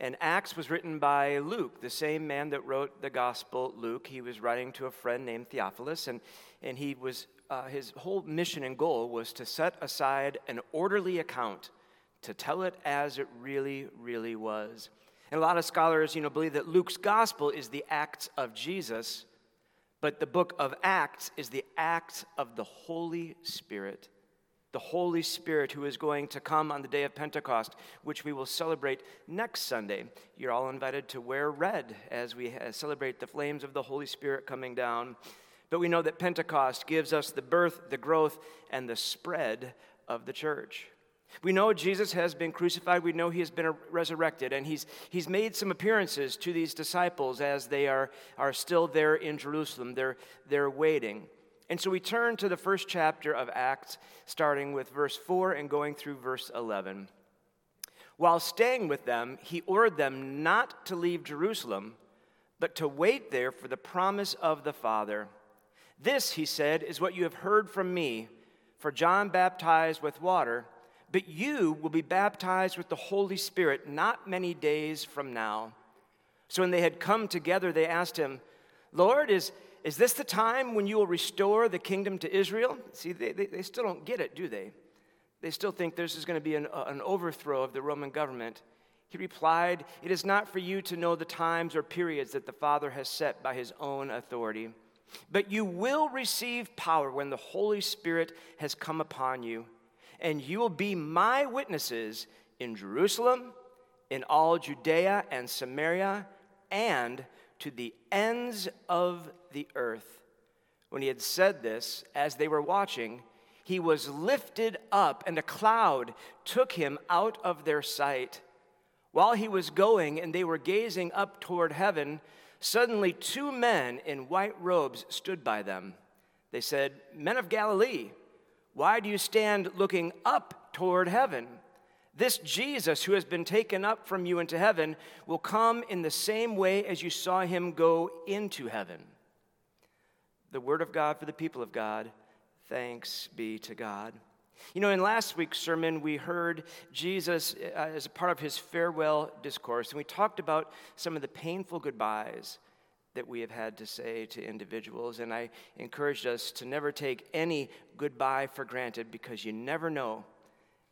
And Acts was written by Luke, the same man that wrote the Gospel, Luke. He was writing to a friend named Theophilus, and, and he was, uh, his whole mission and goal was to set aside an orderly account, to tell it as it really, really was. And a lot of scholars, you know, believe that Luke's Gospel is the Acts of Jesus, but the book of Acts is the Acts of the Holy Spirit the Holy Spirit who is going to come on the day of Pentecost, which we will celebrate next Sunday. You're all invited to wear red as we uh, celebrate the flames of the Holy Spirit coming down. But we know that Pentecost gives us the birth, the growth, and the spread of the church. We know Jesus has been crucified. We know he has been resurrected. And he's, he's made some appearances to these disciples as they are, are still there in Jerusalem. They're, they're waiting. And so we turn to the first chapter of Acts, starting with verse 4 and going through verse 11. While staying with them, he ordered them not to leave Jerusalem, but to wait there for the promise of the Father. This, he said, is what you have heard from me. For John baptized with water, but you will be baptized with the Holy Spirit not many days from now. So when they had come together, they asked him, Lord, is is this the time when you will restore the kingdom to Israel? See, they, they, they still don't get it, do they? They still think this is going to be an, uh, an overthrow of the Roman government. He replied, It is not for you to know the times or periods that the Father has set by his own authority. But you will receive power when the Holy Spirit has come upon you, and you will be my witnesses in Jerusalem, in all Judea and Samaria, and to the ends of the earth. When he had said this, as they were watching, he was lifted up, and a cloud took him out of their sight. While he was going and they were gazing up toward heaven, suddenly two men in white robes stood by them. They said, Men of Galilee, why do you stand looking up toward heaven? This Jesus, who has been taken up from you into heaven, will come in the same way as you saw him go into heaven. The word of God for the people of God. Thanks be to God. You know, in last week's sermon, we heard Jesus uh, as a part of his farewell discourse, and we talked about some of the painful goodbyes that we have had to say to individuals. And I encouraged us to never take any goodbye for granted because you never know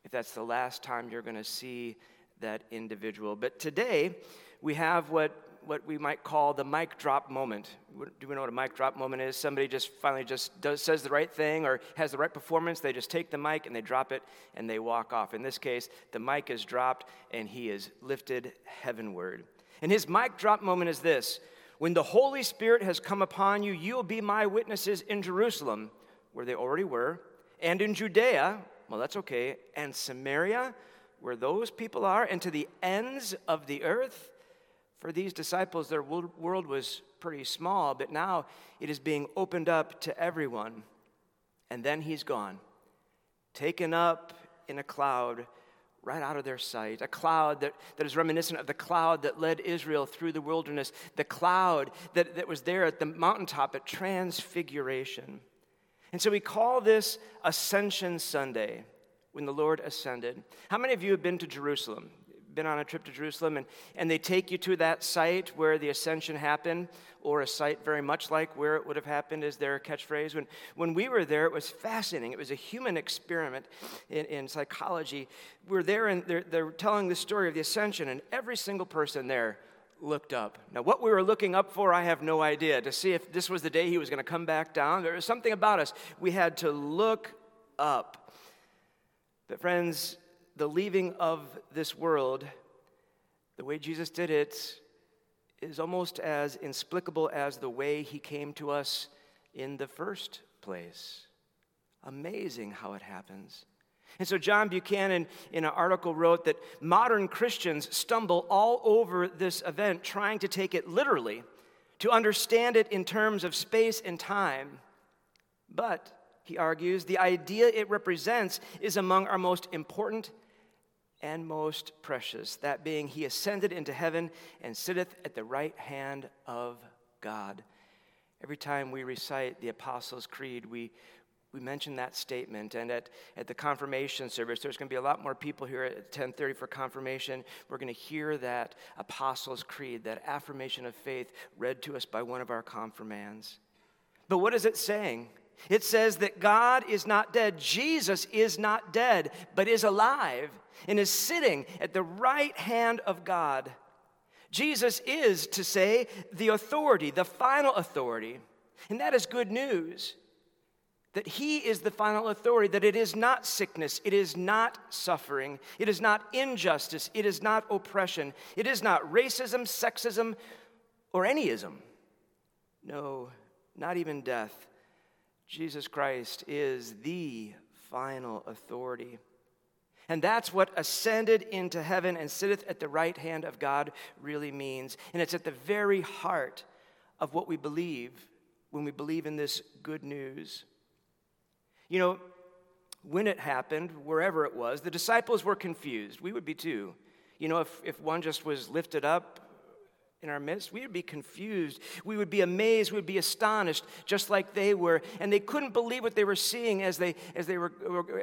if that's the last time you're going to see that individual. But today, we have what, what we might call the mic drop moment. Do we know what a mic drop moment is? Somebody just finally just does, says the right thing or has the right performance. They just take the mic and they drop it and they walk off. In this case, the mic is dropped and he is lifted heavenward. And his mic drop moment is this When the Holy Spirit has come upon you, you will be my witnesses in Jerusalem, where they already were, and in Judea well, that's okay. And Samaria, where those people are, and to the ends of the earth. For these disciples, their world was pretty small, but now it is being opened up to everyone. And then he's gone, taken up in a cloud right out of their sight. A cloud that, that is reminiscent of the cloud that led Israel through the wilderness, the cloud that, that was there at the mountaintop at Transfiguration. And so we call this Ascension Sunday, when the Lord ascended. How many of you have been to Jerusalem? Been on a trip to Jerusalem, and, and they take you to that site where the ascension happened, or a site very much like where it would have happened, is their catchphrase. When, when we were there, it was fascinating. It was a human experiment in, in psychology. We're there, and they're, they're telling the story of the ascension, and every single person there looked up. Now, what we were looking up for, I have no idea. To see if this was the day he was going to come back down. There was something about us. We had to look up. But, friends, the leaving of this world, the way Jesus did it, is almost as inexplicable as the way he came to us in the first place. Amazing how it happens. And so John Buchanan, in an article, wrote that modern Christians stumble all over this event, trying to take it literally, to understand it in terms of space and time. But, he argues, the idea it represents is among our most important and most precious, that being, He ascended into heaven and sitteth at the right hand of God. Every time we recite the Apostles' Creed, we we mentioned that statement and at, at the confirmation service there's going to be a lot more people here at 10.30 for confirmation. We're going to hear that apostles creed that affirmation of faith read to us by one of our confirmands. But what is it saying? It says that god is not dead jesus is not dead but is alive and is sitting at the right hand of god. Jesus is to say the authority the final authority and that is good news that He is the final authority, that it is not sickness, it is not suffering, it is not injustice, it is not oppression, it is not racism, sexism, or anyism. No, not even death. Jesus Christ is the final authority. And that's what ascended into heaven and sitteth at the right hand of God really means. And it's at the very heart of what we believe when we believe in this good news. You know, when it happened, wherever it was, the disciples were confused. We would be too. You know, if, if one just was lifted up in our midst, we would be confused. We would be amazed. We would be astonished, just like they were. And they couldn't believe what they were seeing as they, as they, were,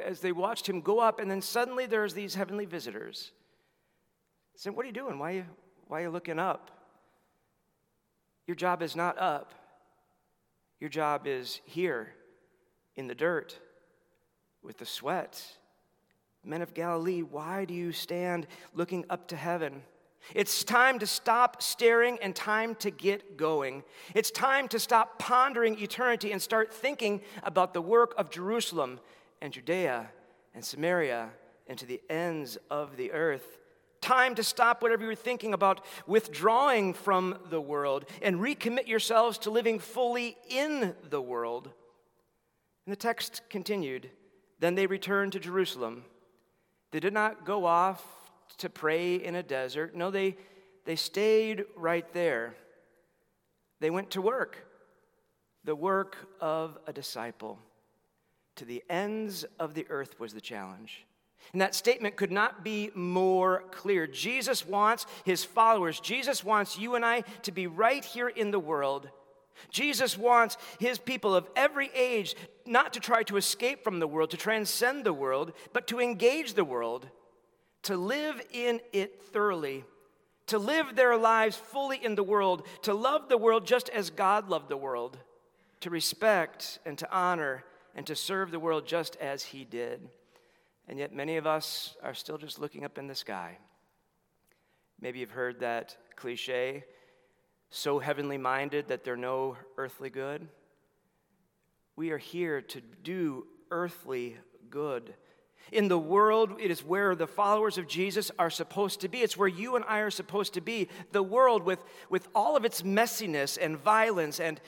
as they watched him go up. And then suddenly there's these heavenly visitors. Saying, What are you doing? Why are you, why are you looking up? Your job is not up, your job is here in the dirt with the sweat. Men of Galilee, why do you stand looking up to heaven? It's time to stop staring and time to get going. It's time to stop pondering eternity and start thinking about the work of Jerusalem and Judea and Samaria and to the ends of the earth. Time to stop whatever you're thinking about withdrawing from the world and recommit yourselves to living fully in the world. And the text continued Then they returned to Jerusalem. They did not go off to pray in a desert. No, they, they stayed right there. They went to work, the work of a disciple. To the ends of the earth was the challenge. And that statement could not be more clear. Jesus wants his followers, Jesus wants you and I to be right here in the world Jesus wants his people of every age not to try to escape from the world, to transcend the world, but to engage the world, to live in it thoroughly, to live their lives fully in the world, to love the world just as God loved the world, to respect and to honor and to serve the world just as he did. And yet, many of us are still just looking up in the sky. Maybe you've heard that cliche so heavenly minded that they're no earthly good. We are here to do earthly good. In the world, it is where the followers of Jesus are supposed to be. It's where you and I are supposed to be. The world, with, with all of its messiness and violence and,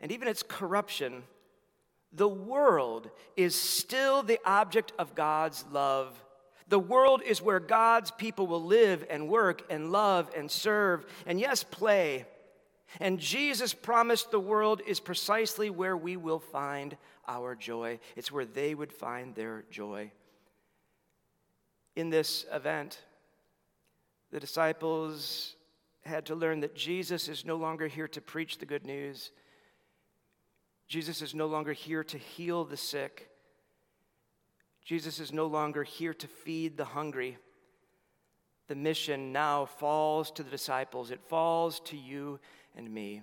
and even its corruption, the world is still the object of God's love. The world is where God's people will live and work and love and serve and, yes, play. And Jesus promised the world is precisely where we will find our joy. It's where they would find their joy. In this event, the disciples had to learn that Jesus is no longer here to preach the good news. Jesus is no longer here to heal the sick. Jesus is no longer here to feed the hungry. The mission now falls to the disciples, it falls to you and me.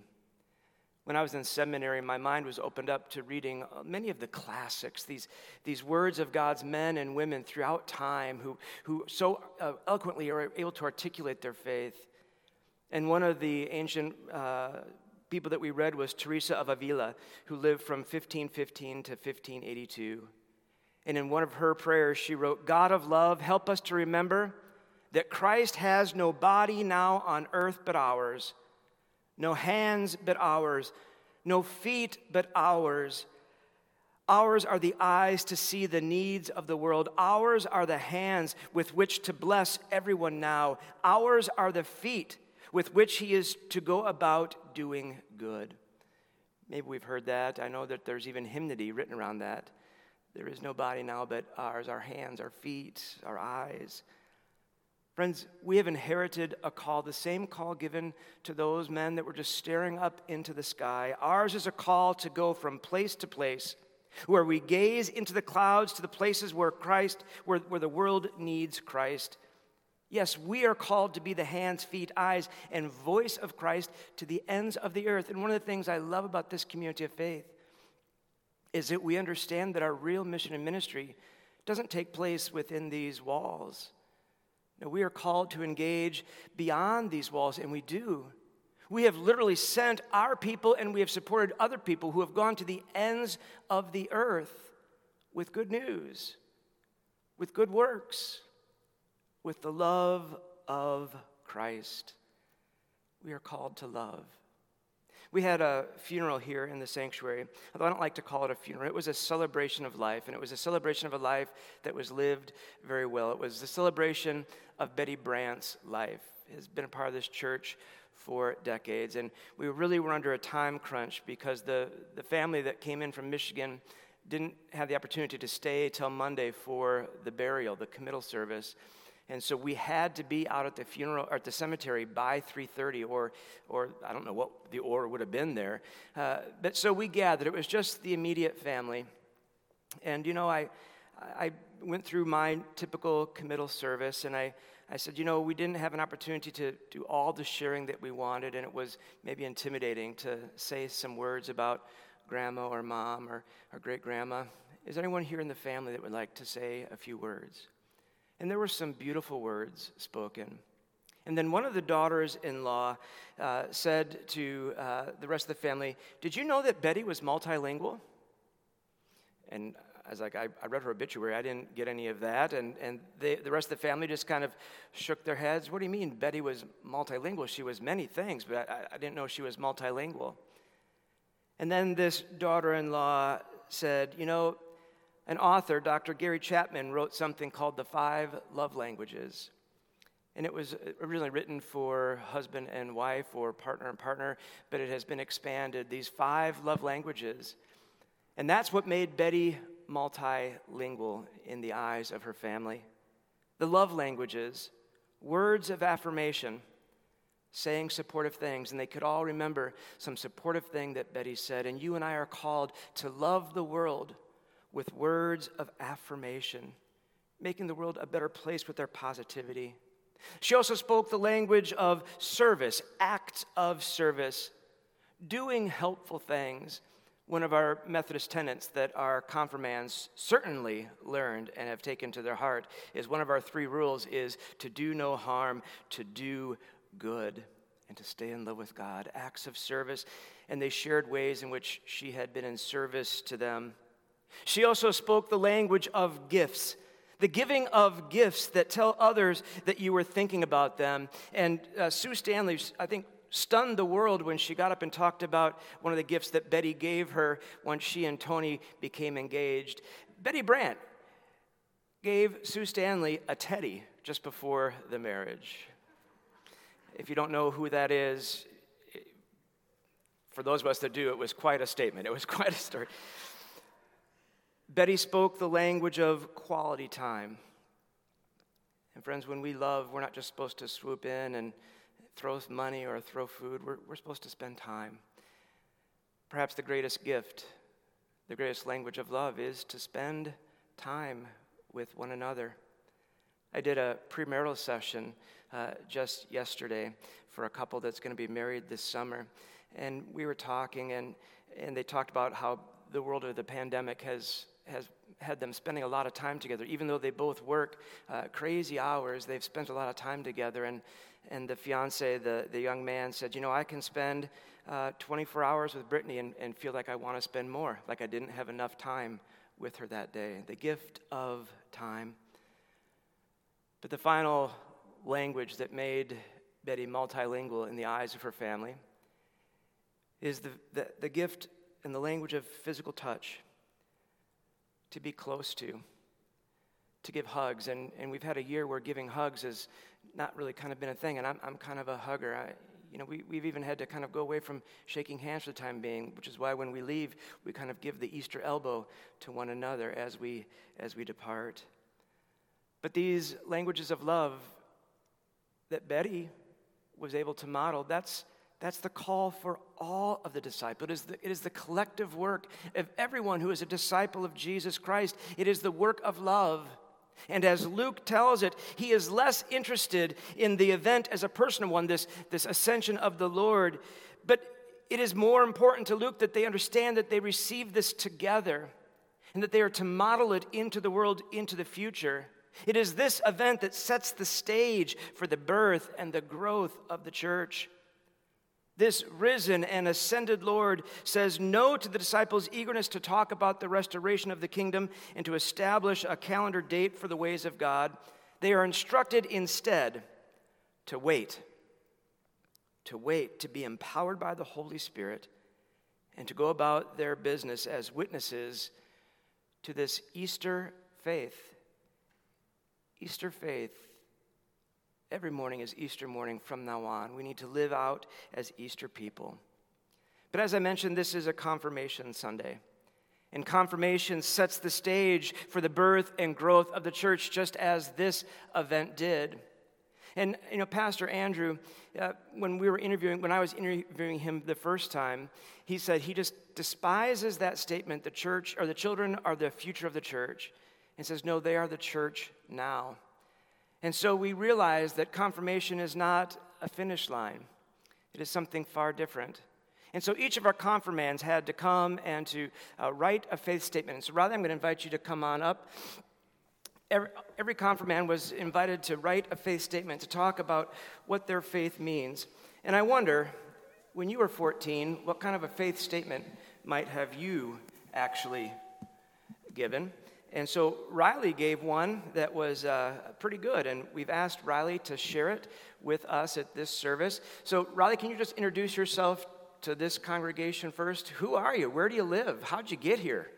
When I was in seminary, my mind was opened up to reading uh, many of the classics, these, these words of God's men and women throughout time who, who so uh, eloquently are able to articulate their faith. And one of the ancient uh, people that we read was Teresa of Avila, who lived from 1515 to 1582. And in one of her prayers, she wrote, God of love, help us to remember that Christ has no body now on earth but ours no hands but ours, no feet but ours. Ours are the eyes to see the needs of the world. Ours are the hands with which to bless everyone now. Ours are the feet with which he is to go about doing good. Maybe we've heard that. I know that there's even hymnody written around that. There is no body now but ours, our hands, our feet, our eyes. Friends, we have inherited a call, the same call given to those men that were just staring up into the sky. Ours is a call to go from place to place, where we gaze into the clouds to the places where Christ, where, where the world needs Christ. Yes, we are called to be the hands, feet, eyes, and voice of Christ to the ends of the earth. And one of the things I love about this community of faith is that we understand that our real mission and ministry doesn't take place within these walls. No, we are called to engage beyond these walls, and we do. We have literally sent our people and we have supported other people who have gone to the ends of the earth with good news, with good works, with the love of Christ. We are called to love. We had a funeral here in the sanctuary, although I don't like to call it a funeral. It was a celebration of life, and it was a celebration of a life that was lived very well. It was the celebration of Betty Brandt's life. Has been a part of this church for decades, and we really were under a time crunch because the, the family that came in from Michigan didn't have the opportunity to stay till Monday for the burial, the committal service. And so we had to be out at the funeral or at the cemetery by 3:30, or, or I don't know what the or would have been there. Uh, but so we gathered. It was just the immediate family, and you know, I, I went through my typical committal service, and I, I said, you know, we didn't have an opportunity to do all the sharing that we wanted, and it was maybe intimidating to say some words about grandma or mom or, or great grandma. Is there anyone here in the family that would like to say a few words? And there were some beautiful words spoken. And then one of the daughters in law uh, said to uh, the rest of the family, Did you know that Betty was multilingual? And I was like, I, I, read her obituary. I didn't get any of that. And, and they, the rest of the family just kind of shook their heads. What do you mean Betty was multilingual? She was many things, but I, I didn't know she was multilingual. And then this daughter in law said, You know, an author, Dr. Gary Chapman, wrote something called The Five Love Languages. And it was originally written for husband and wife or partner and partner, but it has been expanded. These five love languages. And that's what made Betty multilingual in the eyes of her family. The love languages, words of affirmation, saying supportive things. And they could all remember some supportive thing that Betty said. And you and I are called to love the world with words of affirmation, making the world a better place with their positivity. She also spoke the language of service, acts of service, doing helpful things. One of our Methodist tenets that our confirmands certainly learned and have taken to their heart is one of our three rules is to do no harm, to do good, and to stay in love with God. Acts of service. And they shared ways in which she had been in service to them. She also spoke the language of gifts, the giving of gifts that tell others that you were thinking about them. And uh, Sue Stanley, I think, stunned the world when she got up and talked about one of the gifts that Betty gave her once she and Tony became engaged. Betty Brandt gave Sue Stanley a teddy just before the marriage. If you don't know who that is, for those of us that do, it was quite a statement. It was quite a story. Betty spoke the language of quality time. And friends, when we love, we're not just supposed to swoop in and throw money or throw food, we're, we're supposed to spend time. Perhaps the greatest gift, the greatest language of love is to spend time with one another. I did a premarital session uh, just yesterday for a couple that's going to be married this summer. And we were talking, and, and they talked about how the world of the pandemic has has had them spending a lot of time together. Even though they both work uh, crazy hours, they've spent a lot of time together. And, and the fiance, the, the young man, said, You know, I can spend uh, 24 hours with Brittany and, and feel like I want to spend more, like I didn't have enough time with her that day. The gift of time. But the final language that made Betty multilingual in the eyes of her family is the, the, the gift and the language of physical touch to be close to, to give hugs. And, and we've had a year where giving hugs has not really kind of been a thing. And I'm, I'm kind of a hugger. I, you know, we, we've even had to kind of go away from shaking hands for the time being, which is why when we leave, we kind of give the Easter elbow to one another as we, as we depart. But these languages of love that Betty was able to model, that's, That's the call for all of the disciples. It is the, it is the collective work of everyone who is a disciple of Jesus Christ. It is the work of love. And as Luke tells it, he is less interested in the event as a personal one, this, this ascension of the Lord. But it is more important to Luke that they understand that they receive this together and that they are to model it into the world, into the future. It is this event that sets the stage for the birth and the growth of the church. This risen and ascended Lord says no to the disciples' eagerness to talk about the restoration of the kingdom and to establish a calendar date for the ways of God. They are instructed instead to wait, to wait, to be empowered by the Holy Spirit, and to go about their business as witnesses to this Easter faith. Easter faith Every morning is Easter morning from now on. We need to live out as Easter people. But as I mentioned, this is a confirmation Sunday. And confirmation sets the stage for the birth and growth of the church, just as this event did. And, you know, Pastor Andrew, uh, when we were interviewing, when I was interviewing him the first time, he said he just despises that statement the church or the children are the future of the church, and says, no, they are the church now. And so we realize that confirmation is not a finish line, it is something far different. And so each of our confirmands had to come and to uh, write a faith statement. And so, rather, I'm going to invite you to come on up. Every, every confirmand was invited to write a faith statement to talk about what their faith means. And I wonder, when you were 14, what kind of a faith statement might have you actually given? And so Riley gave one that was uh, pretty good, and we've asked Riley to share it with us at this service. So, Riley, can you just introduce yourself to this congregation first? Who are you? Where do you live? How'd you get here?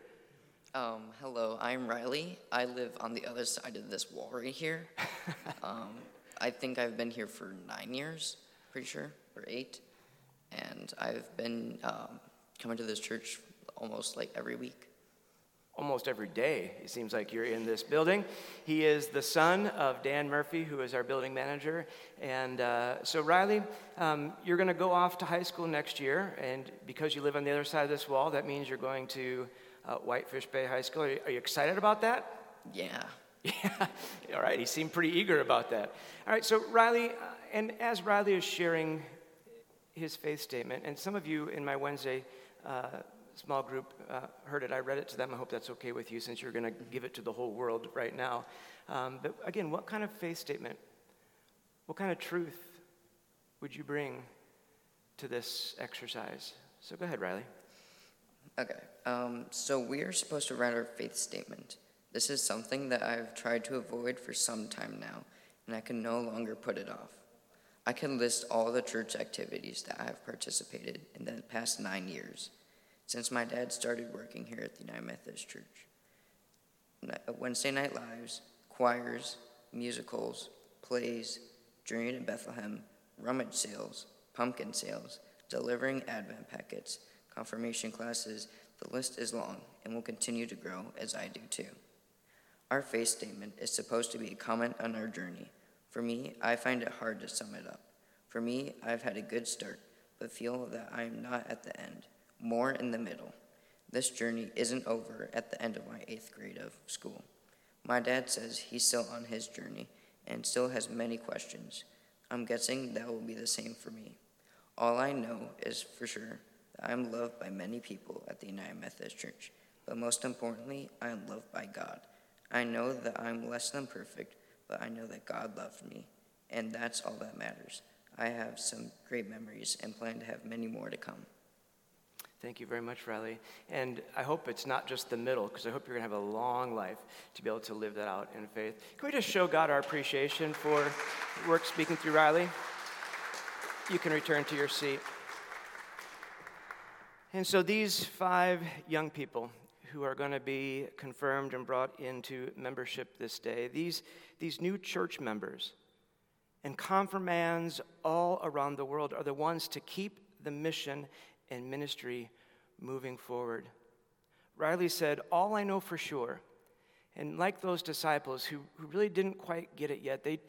Um, hello, I'm Riley. I live on the other side of this wall right here. um, I think I've been here for nine years, pretty sure, or eight. And I've been um, coming to this church almost like every week almost every day. It seems like you're in this building. He is the son of Dan Murphy, who is our building manager. And uh, so, Riley, um, you're going to go off to high school next year. And because you live on the other side of this wall, that means you're going to uh, Whitefish Bay High School. Are you, are you excited about that? Yeah. Yeah. All right. He seemed pretty eager about that. All right. So, Riley, uh, and as Riley is sharing his faith statement, and some of you in my Wednesday uh, small group uh, heard it. I read it to them. I hope that's okay with you since you're going to give it to the whole world right now. Um, but again, what kind of faith statement, what kind of truth would you bring to this exercise? So go ahead, Riley. Okay. Um, so we are supposed to write our faith statement. This is something that I've tried to avoid for some time now, and I can no longer put it off. I can list all the church activities that I have participated in the past nine years since my dad started working here at the United Methodist Church. Wednesday night lives, choirs, musicals, plays, Journey to Bethlehem, rummage sales, pumpkin sales, delivering Advent packets, confirmation classes, the list is long and will continue to grow as I do too. Our faith statement is supposed to be a comment on our journey. For me, I find it hard to sum it up. For me, I've had a good start, but feel that I am not at the end more in the middle. This journey isn't over at the end of my eighth grade of school. My dad says he's still on his journey and still has many questions. I'm guessing that will be the same for me. All I know is for sure that I'm loved by many people at the United Methodist Church, but most importantly, I am loved by God. I know that I'm less than perfect, but I know that God loved me, and that's all that matters. I have some great memories and plan to have many more to come. Thank you very much, Riley. And I hope it's not just the middle, because I hope you're going to have a long life to be able to live that out in faith. Can we just show God our appreciation for work speaking through Riley? You can return to your seat. And so these five young people who are going to be confirmed and brought into membership this day, these, these new church members and confirmands all around the world are the ones to keep the mission and ministry moving forward. Riley said, All I know for sure, and like those disciples who, who really didn't quite get it yet, they,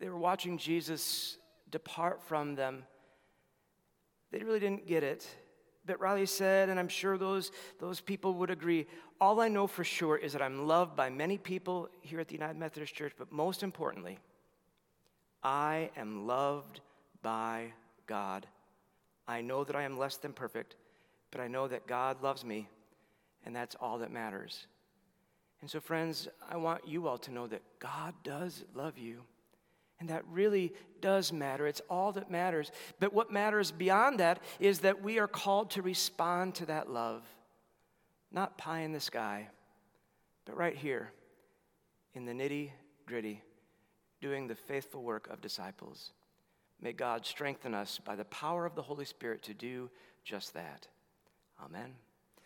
they were watching Jesus depart from them. they really didn't get it. But Riley said, and I'm sure those, those people would agree, all I know for sure is that I'm loved by many people here at the United Methodist Church, but most importantly, I am loved by God. I know that I am less than perfect, but I know that God loves me, and that's all that matters. And so, friends, I want you all to know that God does love you. And that really does matter. It's all that matters. But what matters beyond that is that we are called to respond to that love. Not pie in the sky, but right here in the nitty gritty, doing the faithful work of disciples. May God strengthen us by the power of the Holy Spirit to do just that. Amen.